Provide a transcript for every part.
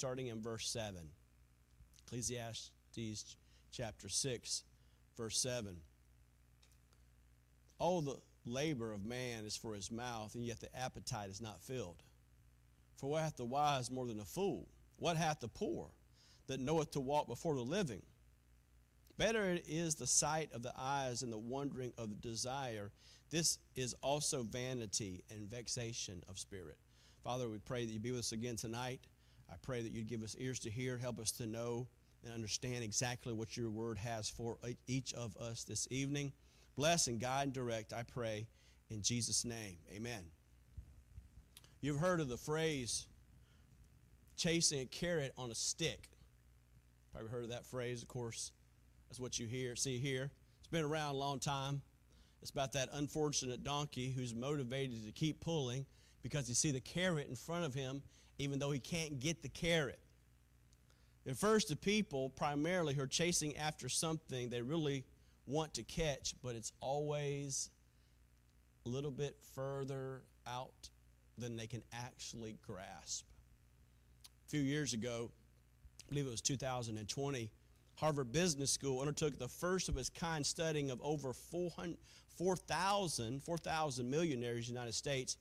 starting in verse 7. Ecclesiastes chapter 6, verse 7. All the labor of man is for his mouth, and yet the appetite is not filled. For what hath the wise more than a fool? What hath the poor that knoweth to walk before the living? Better is the sight of the eyes and the wondering of the desire. This is also vanity and vexation of spirit. Father, we pray that you be with us again tonight. I pray that you'd give us ears to hear, help us to know and understand exactly what your word has for each of us this evening. Bless and guide and direct, I pray, in Jesus' name. Amen. You've heard of the phrase chasing a carrot on a stick. Probably heard of that phrase, of course. That's what you hear, see here. It's been around a long time. It's about that unfortunate donkey who's motivated to keep pulling because you see the carrot in front of him, even though he can't get the carrot. At first, the people primarily who are chasing after something they really want to catch, but it's always a little bit further out than they can actually grasp. A few years ago, I believe it was 2020, Harvard Business School undertook the first of its kind studying of over 4,000 4, millionaires in the United States,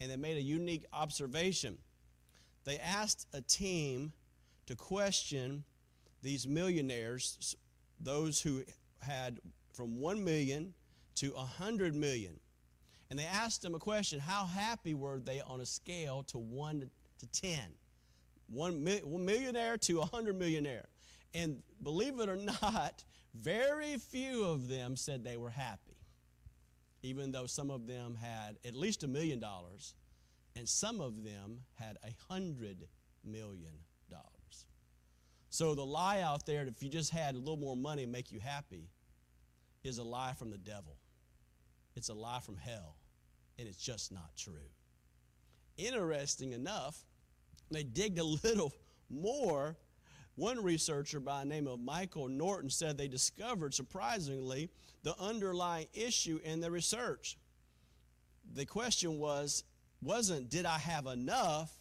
and they made a unique observation. They asked a team to question these millionaires, those who had from 1 million to 100 million. And they asked them a question how happy were they on a scale to 1 to 10? One, millionaire to 100 millionaire. And believe it or not, very few of them said they were happy, even though some of them had at least a million dollars, and some of them had a hundred million dollars. So the lie out there, if you just had a little more money, make you happy, is a lie from the devil. It's a lie from hell, and it's just not true. Interesting enough, they digged a little more. One researcher by the name of Michael Norton said they discovered, surprisingly, the underlying issue in the research. The question was, wasn't, did I have enough,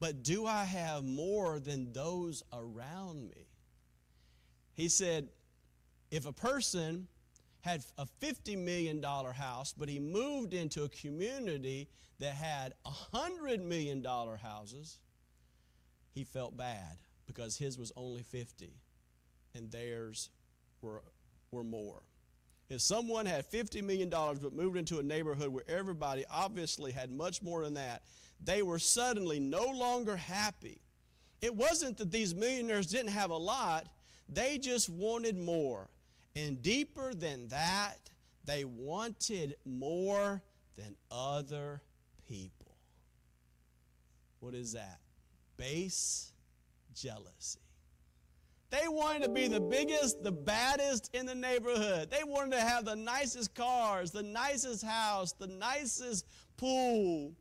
but do I have more than those around me? He said, if a person had a $50 million house, but he moved into a community that had $100 million houses, he felt bad because his was only 50 and theirs were, were more. If someone had $50 million but moved into a neighborhood where everybody obviously had much more than that, they were suddenly no longer happy. It wasn't that these millionaires didn't have a lot, they just wanted more. And deeper than that, they wanted more than other people. What is that? Base jealousy. They wanted to be the biggest, the baddest in the neighborhood. They wanted to have the nicest cars, the nicest house, the nicest pool,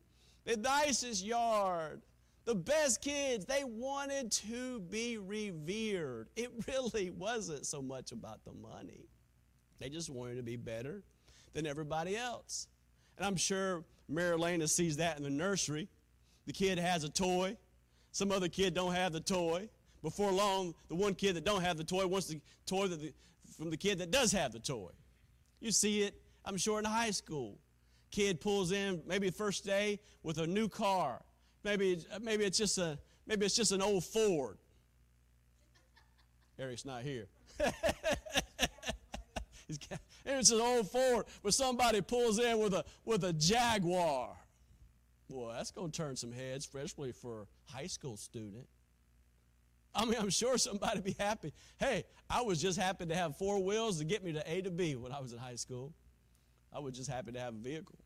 the nicest yard, the best kids. They wanted to be revered. It really wasn't so much about the money, they just wanted to be better than everybody else. And I'm sure Marilena sees that in the nursery. The kid has a toy, some other kid don't have the toy. Before long, the one kid that don't have the toy wants the toy the, from the kid that does have the toy. You see it, I'm sure, in high school. Kid pulls in maybe the first day with a new car. Maybe, maybe it's just a maybe it's just an old Ford. Eric's not here. it's an old Ford, but somebody pulls in with a with a Jaguar. Boy, that's going to turn some heads, especially for a high school student. I mean, I'm sure somebody would be happy. Hey, I was just happy to have four wheels to get me to A to B when I was in high school. I was just happy to have a vehicle.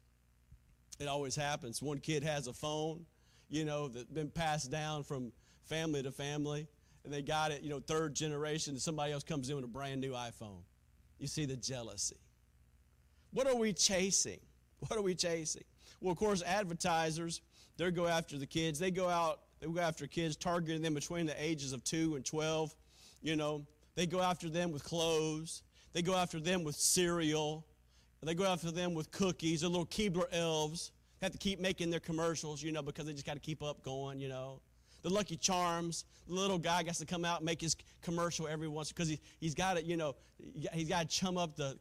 It always happens. One kid has a phone, you know, that's been passed down from family to family, and they got it, you know, third generation, and somebody else comes in with a brand new iPhone. You see the jealousy. What are we chasing? What are we chasing? Well, of course, advertisers, they go after the kids. They go out, they go after kids, targeting them between the ages of 2 and 12. You know, they go after them with clothes. They go after them with cereal. They go after them with cookies. They're little Keebler elves. They have to keep making their commercials, you know, because they just got to keep up going, you know. the Lucky Charms. The little guy gets to come out and make his commercial every once because he, he's got to, you know, he's got to chum up the,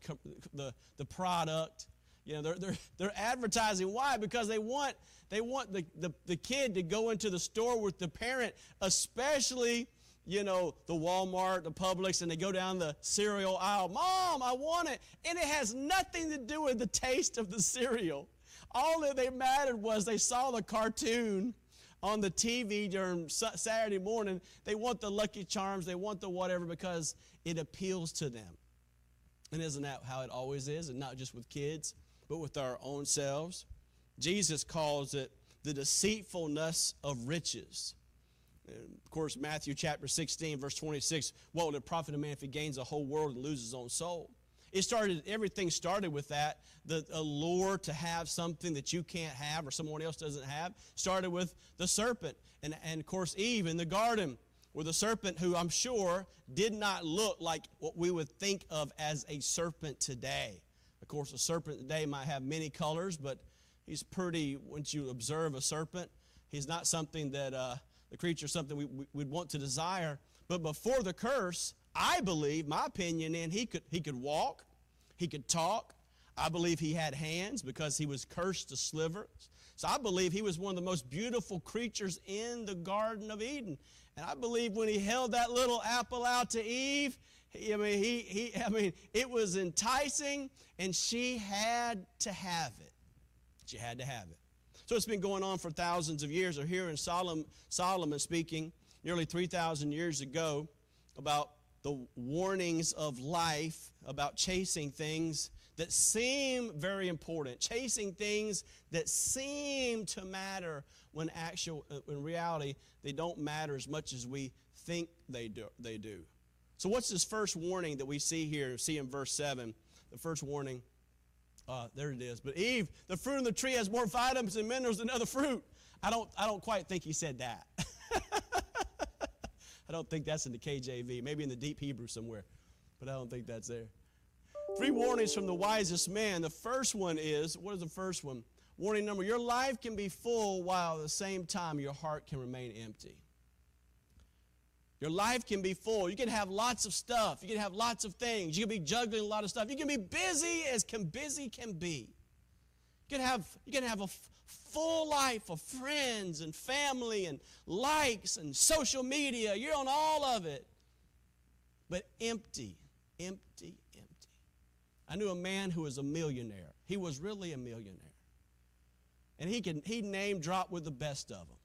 the, the product. You know, they're, they're, they're advertising. Why? Because they want, they want the, the, the kid to go into the store with the parent, especially, you know, the Walmart, the Publix, and they go down the cereal aisle. Mom, I want it. And it has nothing to do with the taste of the cereal. All that they mattered was they saw the cartoon on the TV during Saturday morning. They want the Lucky Charms, they want the whatever because it appeals to them. And isn't that how it always is? And not just with kids, but with our own selves. Jesus calls it the deceitfulness of riches. And of course, Matthew chapter 16, verse 26 what would it profit a man if he gains the whole world and loses his own soul? It started, everything started with that. The allure to have something that you can't have or someone else doesn't have started with the serpent. And, and of course, Eve in the garden with a serpent who I'm sure did not look like what we would think of as a serpent today. Of course, a serpent today might have many colors, but he's pretty, once you observe a serpent, he's not something that uh, the creature, something we, we, would want to desire. But before the curse, I believe, my opinion, in he could, he could walk, he could talk. I believe he had hands because he was cursed to slivers. So I believe he was one of the most beautiful creatures in the Garden of Eden. And I believe when he held that little apple out to Eve, I mean, he, he, I mean, it was enticing, and she had to have it. She had to have it. So it's been going on for thousands of years. Or here in Solomon, Solomon speaking nearly 3,000 years ago about the warnings of life about chasing things that seem very important, chasing things that seem to matter when actual uh, in reality they don't matter as much as we think they do. They do. So what's this first warning that we see here? See in verse seven, the first warning. Uh, there it is. But Eve, the fruit of the tree has more vitamins and minerals than other fruit. I don't. I don't quite think he said that. I don't think that's in the KJV, maybe in the deep Hebrew somewhere, but I don't think that's there. Three warnings from the wisest man. The first one is what is the first one? Warning number your life can be full while at the same time your heart can remain empty. Your life can be full. You can have lots of stuff. You can have lots of things. You can be juggling a lot of stuff. You can be busy as can busy can be. You can have, you can have a, full life of friends and family and likes and social media. You're on all of it. But empty, empty, empty. I knew a man who was a millionaire. He was really a millionaire. And he could he name drop with the best of them.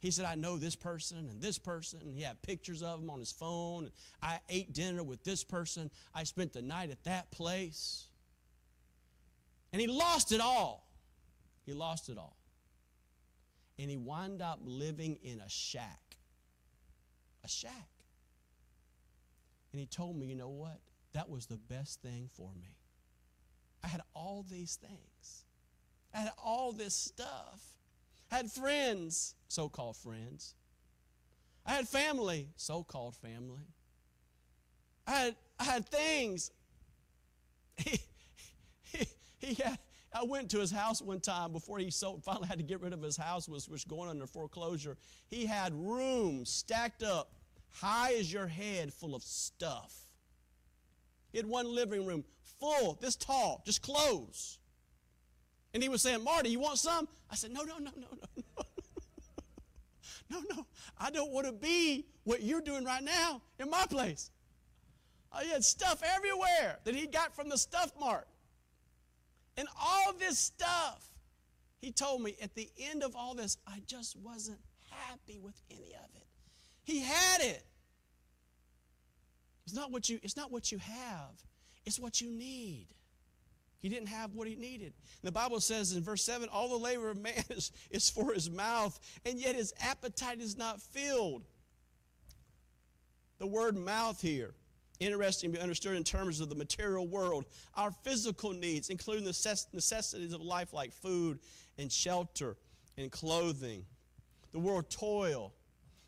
He said, I know this person and this person. And he had pictures of them on his phone. I ate dinner with this person. I spent the night at that place. And he lost it all. He lost it all. And he wound up living in a shack. A shack. And he told me, you know what? That was the best thing for me. I had all these things. I had all this stuff. I had friends, so called friends. I had family, so called family. I had, I had things. He, he, he, had, I went to his house one time before he sold, finally had to get rid of his house, was, was going under foreclosure. He had rooms stacked up high as your head full of stuff. He had one living room full, this tall, just clothes. And he was saying, Marty, you want some? I said, no, no, no, no, no, no. no. I don't want to be what you're doing right now in my place. He had stuff everywhere that he got from the stuff mart. And all this stuff, he told me at the end of all this, I just wasn't happy with any of it. He had it. It's not what you, it's not what you have, it's what you need. He didn't have what he needed. the Bible says in verse 7 all the labor of man is, is for his mouth, and yet his appetite is not filled. The word mouth here interesting to be understood in terms of the material world. Our physical needs, including the necessities of life like food and shelter and clothing. The word toil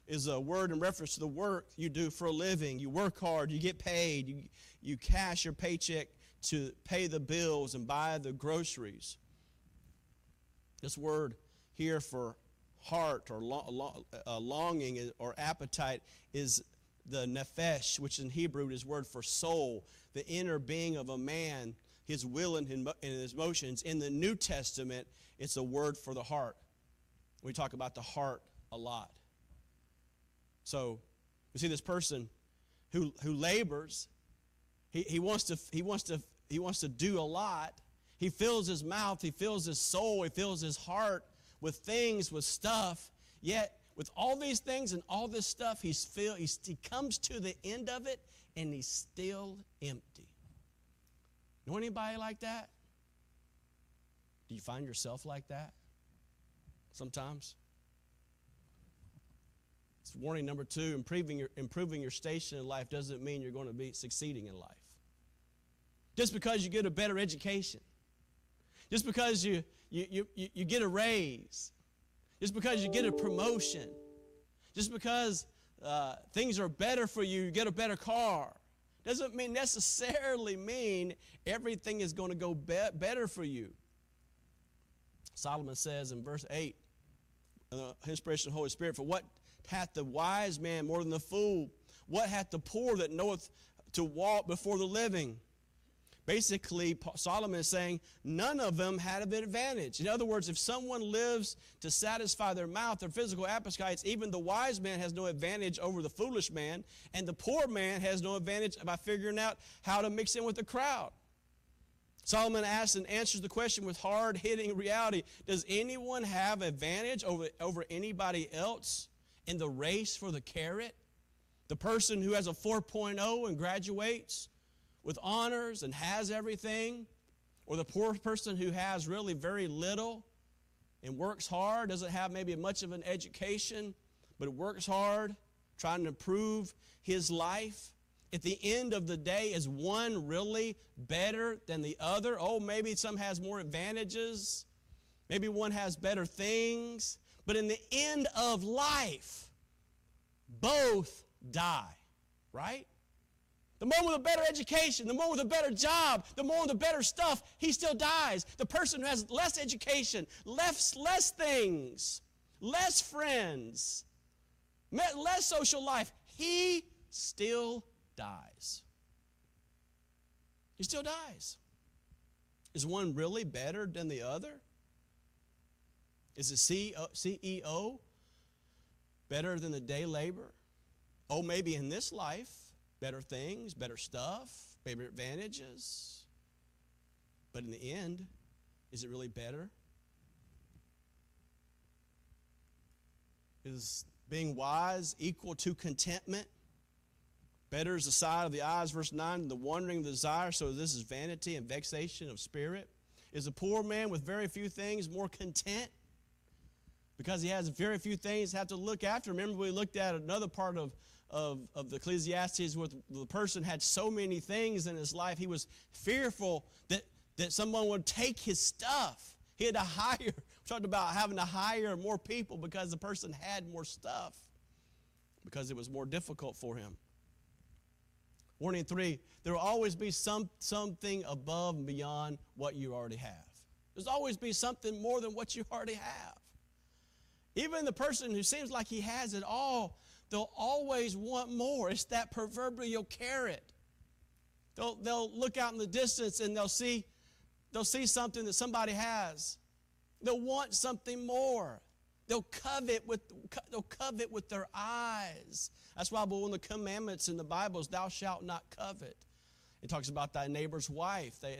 is a word in reference to the work you do for a living. You work hard, you get paid, you, you cash your paycheck to pay the bills and buy the groceries. This word here for heart or uh, longing or appetite is the nephesh, which in Hebrew is word for soul, the inner being of a man, his will and his motions. In the New Testament, it's a word for the heart. We talk about the heart a lot. So, you see this person who, who labors, he, he, wants to, he, wants to, he wants to do a lot. He fills his mouth, he fills his soul, he fills his heart with things, with stuff. Yet, with all these things and all this stuff, he's feel, he's, he comes to the end of it and he's still empty. Know anybody like that? Do you find yourself like that? Sometimes. It's warning number two improving your, improving your station in life doesn't mean you're going to be succeeding in life. Just because you get a better education, just because you, you, you, you get a raise, just because you get a promotion, just because uh, things are better for you, you get a better car, doesn't mean necessarily mean everything is going to go be- better for you. Solomon says in verse 8, uh, inspiration of the Holy Spirit, for what hath the wise man more than the fool? What hath the poor that knoweth to walk before the living? Basically, Solomon is saying none of them had an advantage. In other words, if someone lives to satisfy their mouth, their physical appetites, even the wise man has no advantage over the foolish man, and the poor man has no advantage by figuring out how to mix in with the crowd. Solomon asks and answers the question with hard hitting reality Does anyone have advantage over, over anybody else in the race for the carrot? The person who has a 4.0 and graduates? With honors and has everything, or the poor person who has really very little and works hard, doesn't have maybe much of an education, but works hard, trying to improve his life. At the end of the day, is one really better than the other? Oh, maybe some has more advantages. Maybe one has better things. But in the end of life, both die, right? The one with a better education, the one with a better job, the one with a better stuff, he still dies. The person who has less education, less, less things, less friends, less social life, he still dies. He still dies. Is one really better than the other? Is the CEO uh, better than the day laborer? Oh, maybe in this life better things, better stuff, better advantages. But in the end, is it really better? Is being wise equal to contentment? Better is the sight of the eyes, verse 9, the wondering the desire. So this is vanity and vexation of spirit. Is a poor man with very few things more content? Because he has very few things have to look after. Remember, we looked at another part of of, of the Ecclesiastes where the person had so many things in his life, he was fearful that, that someone would take his stuff. He had to hire, we talked about having to hire more people because the person had more stuff, because it was more difficult for him. Warning three, there will always be some, something above and beyond what you already have. There's always be something more than what you already have. Even the person who seems like he has it all they'll always want more. It's that proverbial carrot. They'll, they'll look out in the distance and they'll see, they'll see something that somebody has. They'll want something more. They'll covet with, they'll covet with their eyes. That's why one of the commandments in the Bible is thou shalt not covet. It talks about thy neighbor's wife, thy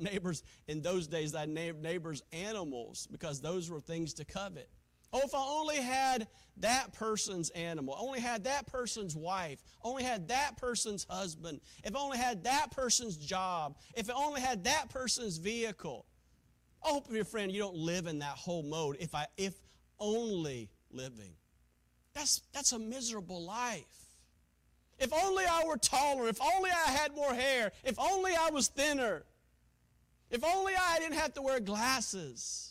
neighbors in those days, thy neighbor's animals, because those were things to covet. Oh, if I only had that person's animal, only had that person's wife, only had that person's husband, if I only had that person's job, if I only had that person's vehicle. I hope, your friend, you don't live in that whole mode. If I, if only living, that's that's a miserable life. If only I were taller, if only I had more hair, if only I was thinner, if only I didn't have to wear glasses.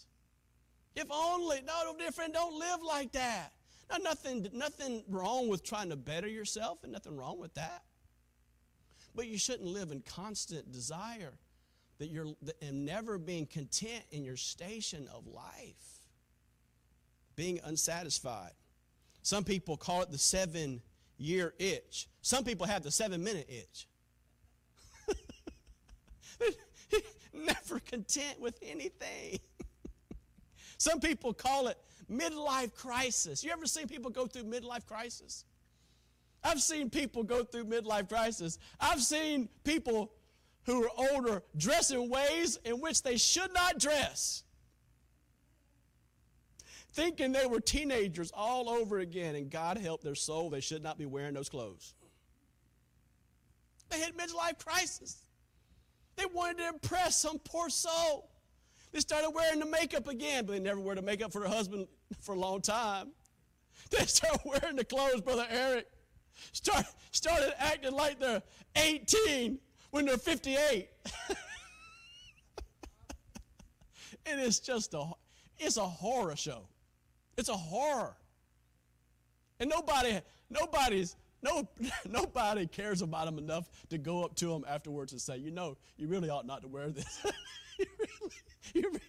If only, no, different, don't live like that. Now, nothing, nothing wrong with trying to better yourself, and nothing wrong with that. But you shouldn't live in constant desire that you're and never being content in your station of life. being unsatisfied. Some people call it the seven year itch. Some people have the seven minute itch. Never content with anything. Some people call it midlife crisis. You ever seen people go through midlife crisis? I've seen people go through midlife crisis. I've seen people who are older dress in ways in which they should not dress. Thinking they were teenagers all over again, and God help their soul, they should not be wearing those clothes. They hit midlife crisis. They wanted to impress some poor soul. They started wearing the makeup again, but they never wear the makeup for their husband for a long time. They started wearing the clothes, Brother Eric. Start, started acting like they're 18 when they're 58. and it's just a, it's a horror show. It's a horror. And nobody, nobody's, no, nobody cares about them enough to go up to them afterwards and say, you know, you really ought not to wear this. you, really, you really,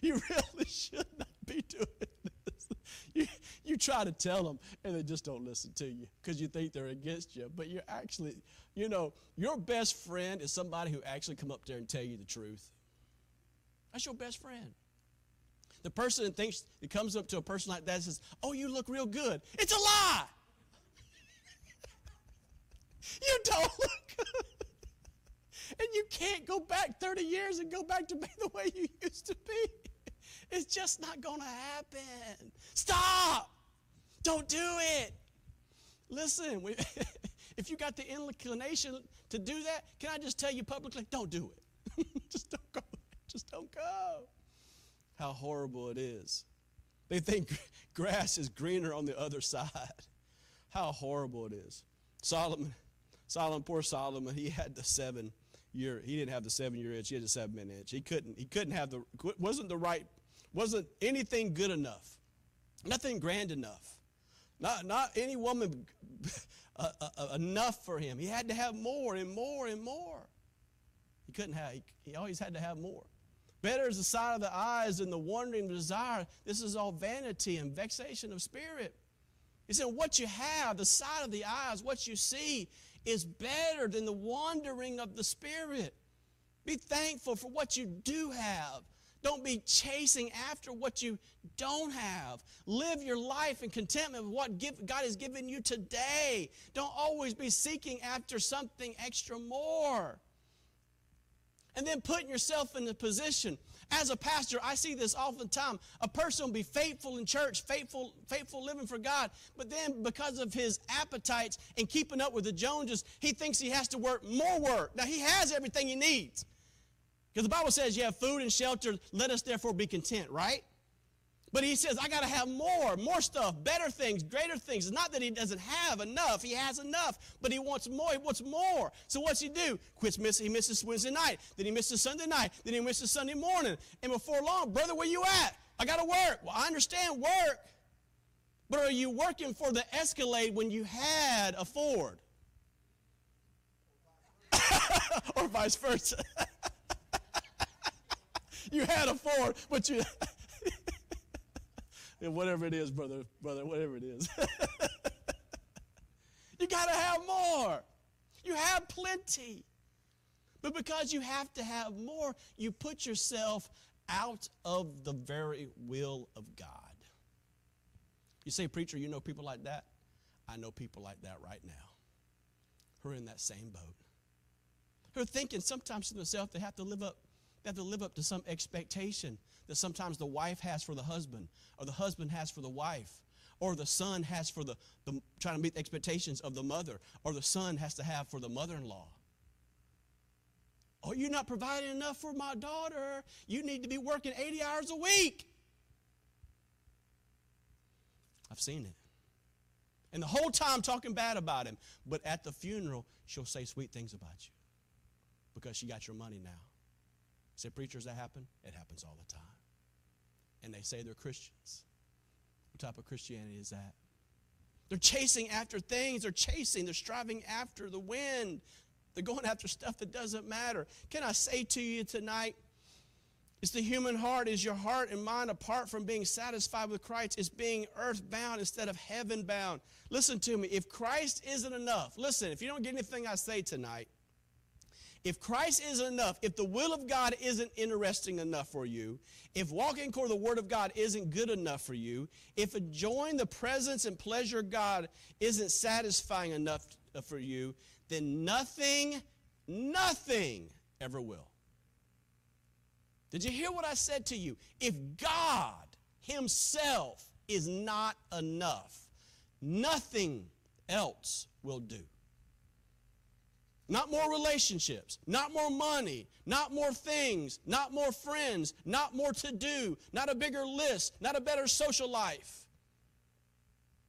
you really should not be doing this. You, you try to tell them and they just don't listen to you because you think they're against you. But you're actually, you know, your best friend is somebody who actually come up there and tell you the truth. That's your best friend. The person that thinks that comes up to a person like that and says, "Oh, you look real good." It's a lie. you don't look good. And you can't go back 30 years and go back to be the way you used to be. It's just not going to happen. Stop. Don't do it. Listen, we, if you got the inclination to do that, can I just tell you publicly, don't do it. just don't go. Just don't go. How horrible it is. They think grass is greener on the other side. How horrible it is. Solomon, Solomon, poor Solomon, he had the seven year, he didn't have the seven year itch, he had the seven minute itch. He couldn't, he couldn't have the, wasn't the right, wasn't anything good enough. Nothing grand enough. Not, not any woman uh, uh, uh, enough for him. He had to have more and more and more. He couldn't have, he, he always had to have more. Better is the sight of the eyes than the wondering desire. This is all vanity and vexation of spirit. He said, What you have, the sight of the eyes, what you see, is better than the wandering of the spirit. Be thankful for what you do have. Don't be chasing after what you don't have. Live your life in contentment with what God has given you today. Don't always be seeking after something extra more and then putting yourself in the position. As a pastor, I see this time. A person will be faithful in church, faithful, faithful living for God, but then because of his appetites and keeping up with the Joneses, he thinks he has to work more work. Now he has everything he needs. Because the Bible says you have food and shelter, let us therefore be content, right? But he says, I got to have more, more stuff, better things, greater things. It's not that he doesn't have enough. He has enough, but he wants more. He wants more. So what's he do? Quits missing. He misses Wednesday night. Then he misses Sunday night. Then he misses Sunday morning. And before long, brother, where you at? I got to work. Well, I understand work. But are you working for the Escalade when you had a Ford? or vice versa. you had a Ford, but you whatever it is, brother, brother, whatever it is. you got to have more. You have plenty. But because you have to have more, you put yourself out of the very will of God. You say, Preacher, you know people like that? I know people like that right now who are in that same boat. Who are thinking sometimes to themselves they have to live up, they have to live up to some expectation that sometimes the wife has for the husband, or the husband has for the wife, or the son has for the, the trying to meet the expectations of the mother, or the son has to have for the mother in law. Oh, you're not providing enough for my daughter. You need to be working 80 hours a week. I've seen it. And the whole time talking bad about him. But at the funeral, she'll say sweet things about you because she got your money now. Say, preachers, that happen? It happens all the time and they say they're Christians. What type of Christianity is that? They're chasing after things, they're chasing, they're striving after the wind. They're going after stuff that doesn't matter. Can I say to you tonight, It's the human heart. Is your heart and mind apart from being satisfied with Christ? Is being earthbound instead of heaven bound. Listen to me. If Christ isn't enough, listen, if you don't get anything I say tonight, if Christ isn't enough, if the will of God isn't interesting enough for you, if walking toward the Word of God isn't good enough for you, if enjoying the presence and pleasure of God isn't satisfying enough for you, then nothing, nothing ever will. Did you hear what I said to you? If God Himself is not enough, nothing else will do. Not more relationships, not more money, not more things, not more friends, not more to do, not a bigger list, not a better social life.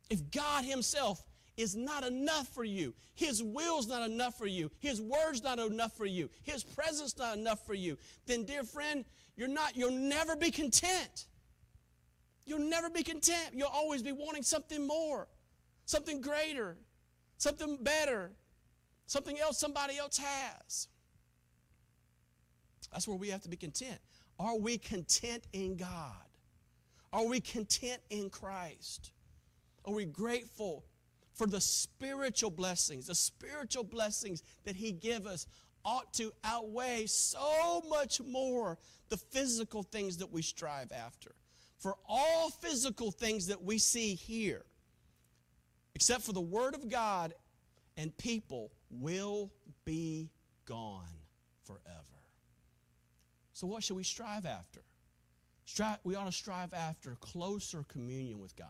If God Himself is not enough for you, His will's not enough for you, His word's not enough for you, His presence not enough for you, then, dear friend, you're not, you'll never be content. You'll never be content. You'll always be wanting something more, something greater, something better, something else somebody else has. That's where we have to be content. Are we content in God? Are we content in Christ? Are we grateful for the spiritual blessings, the spiritual blessings that He give us ought to outweigh so much more the physical things that we strive after. For all physical things that we see here, except for the Word of God and people, will be gone forever. So, what should we strive after? Strive, we ought to strive after closer communion with God,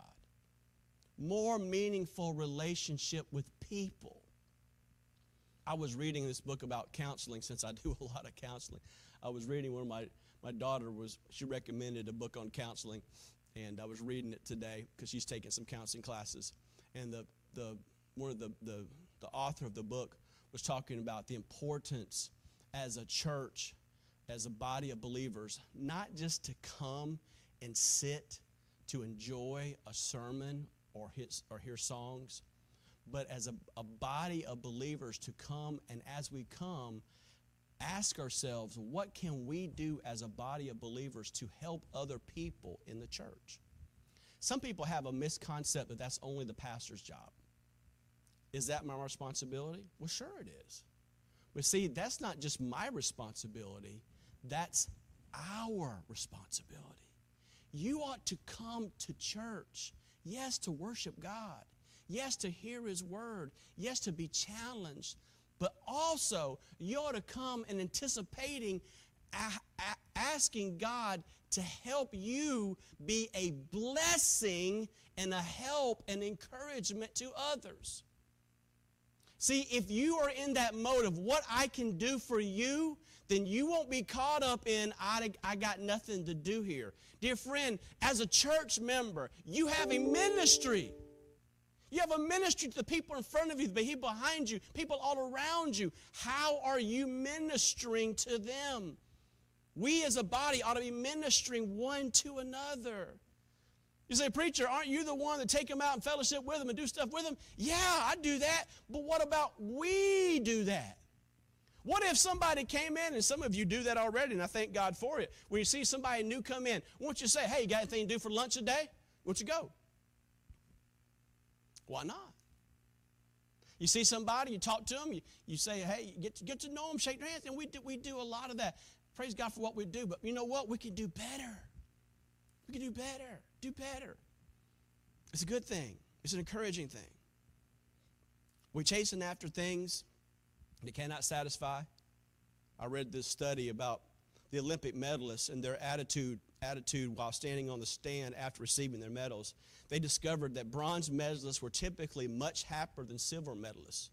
more meaningful relationship with people. I was reading this book about counseling since I do a lot of counseling. I was reading one of my, my daughter was, she recommended a book on counseling, and I was reading it today because she's taking some counseling classes. And the, the, one of the, the the author of the book, was talking about the importance as a church, as a body of believers, not just to come and sit to enjoy a sermon or, hit, or hear songs, but as a, a body of believers to come and as we come, ask ourselves, what can we do as a body of believers to help other people in the church? Some people have a misconcept that that's only the pastor's job. Is that my responsibility? Well, sure it is. But see, that's not just my responsibility, that's our responsibility. You ought to come to church, yes, to worship God, yes, to hear His word, yes, to be challenged, but also you ought to come and anticipating, asking God to help you be a blessing and a help and encouragement to others. See, if you are in that mode of what I can do for you, then you won't be caught up in, I, I got nothing to do here. Dear friend, as a church member, you have a ministry. You have a ministry to the people in front of you, the people behind you, people all around you. How are you ministering to them? We as a body ought to be ministering one to another. You say, Preacher, aren't you the one that take them out and fellowship with them and do stuff with them? Yeah, I do that. But what about we do that? What if somebody came in, and some of you do that already, and I thank God for it. When you see somebody new come in, won't you say, Hey, you got anything to do for lunch today? Won't you go? Why not? You see somebody, you talk to them, you, you say, Hey, get to, get to know them, shake their hands, and we do, we do a lot of that. Praise God for what we do, but you know what? We can do better. We can do better do better. It's a good thing, it's an encouraging thing. We're chasing after things that cannot satisfy. I read this study about the Olympic medalists and their attitude, attitude while standing on the stand after receiving their medals. They discovered that bronze medalists were typically much happier than silver medalists.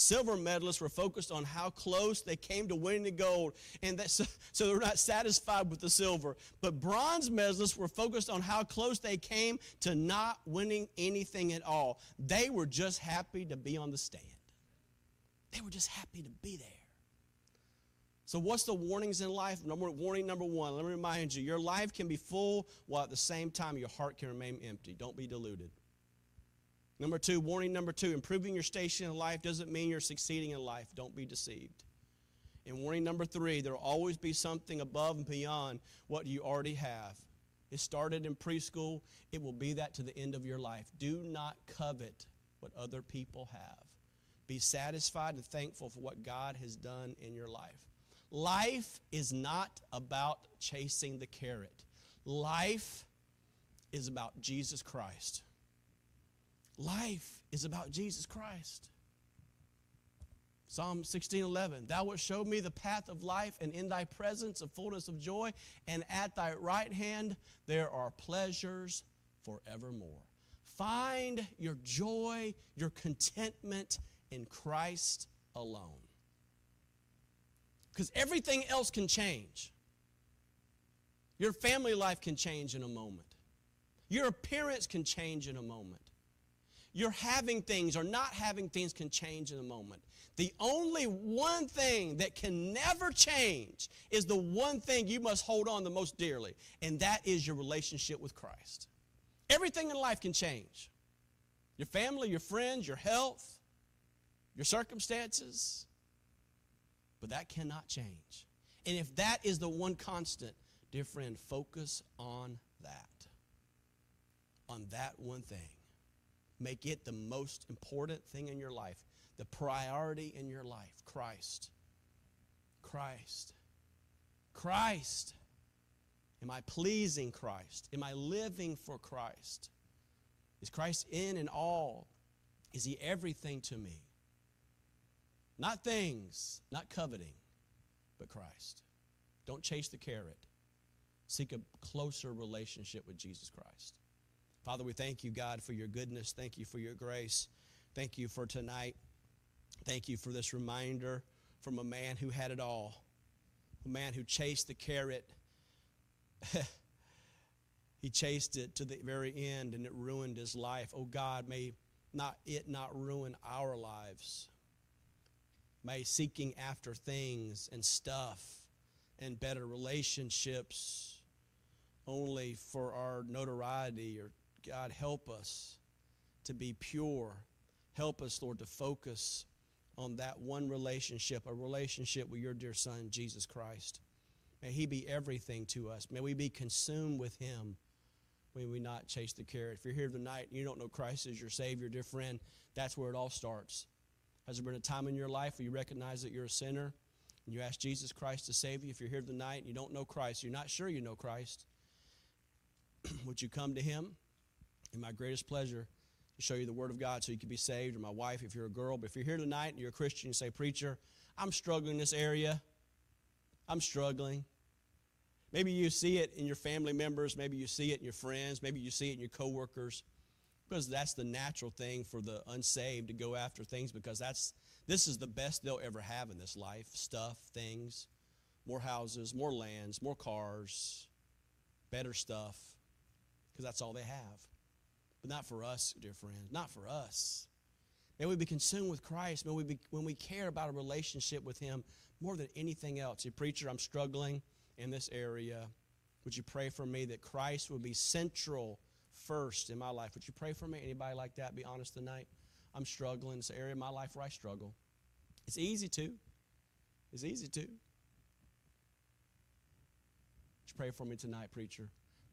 Silver medalists were focused on how close they came to winning the gold, and that, so, so they're not satisfied with the silver. But bronze medalists were focused on how close they came to not winning anything at all. They were just happy to be on the stand. They were just happy to be there. So, what's the warnings in life? Number, warning number one, let me remind you your life can be full while at the same time your heart can remain empty. Don't be deluded. Number two, warning number two, improving your station in life doesn't mean you're succeeding in life. Don't be deceived. And warning number three there will always be something above and beyond what you already have. It started in preschool, it will be that to the end of your life. Do not covet what other people have. Be satisfied and thankful for what God has done in your life. Life is not about chasing the carrot, life is about Jesus Christ. Life is about Jesus Christ. Psalm 16:11 Thou wilt show me the path of life and in thy presence a fullness of joy and at thy right hand there are pleasures forevermore. Find your joy, your contentment in Christ alone. Because everything else can change. Your family life can change in a moment. Your appearance can change in a moment. Your having things or not having things can change in a moment. The only one thing that can never change is the one thing you must hold on the most dearly, and that is your relationship with Christ. Everything in life can change your family, your friends, your health, your circumstances, but that cannot change. And if that is the one constant, dear friend, focus on that. On that one thing. Make it the most important thing in your life the priority in your life Christ. Christ. Christ. Am I pleasing Christ? Am I living for Christ? Is Christ in and all? Is He everything to me? Not things, not coveting, but Christ. Don't chase the carrot. Seek a closer relationship with Jesus Christ. Father, we thank you, God, for your goodness. Thank you for your grace. Thank you for tonight. Thank you for this reminder from a man who had it all, a man who chased the carrot. he chased it to the very end and it ruined his life. Oh God, may not it not ruin our lives. May seeking after things and stuff and better relationships only for our notoriety or God help us to be pure. Help us, Lord, to focus on that one relationship, a relationship with your dear Son, Jesus Christ. May He be everything to us. May we be consumed with Him. May we not chase the carrot. If you're here tonight and you don't know Christ as your Savior, dear friend, that's where it all starts. Has there been a time in your life where you recognize that you're a sinner and you ask Jesus Christ to save you? If you're here tonight and you don't know Christ, you're not sure you know Christ, would you come to Him? In my greatest pleasure, to show you the Word of God so you can be saved, or my wife if you're a girl. But if you're here tonight and you're a Christian, you say, Preacher, I'm struggling in this area. I'm struggling. Maybe you see it in your family members, maybe you see it in your friends, maybe you see it in your coworkers. Because that's the natural thing for the unsaved to go after things because that's this is the best they'll ever have in this life. Stuff, things, more houses, more lands, more cars, better stuff. Because that's all they have. But not for us, dear friends. Not for us. May we be consumed with Christ. May we be, when we care about a relationship with Him more than anything else. Say, preacher, I'm struggling in this area. Would you pray for me that Christ would be central first in my life? Would you pray for me? Anybody like that? Be honest tonight. I'm struggling. It's an area of my life where I struggle. It's easy to. It's easy to. Would you pray for me tonight, preacher?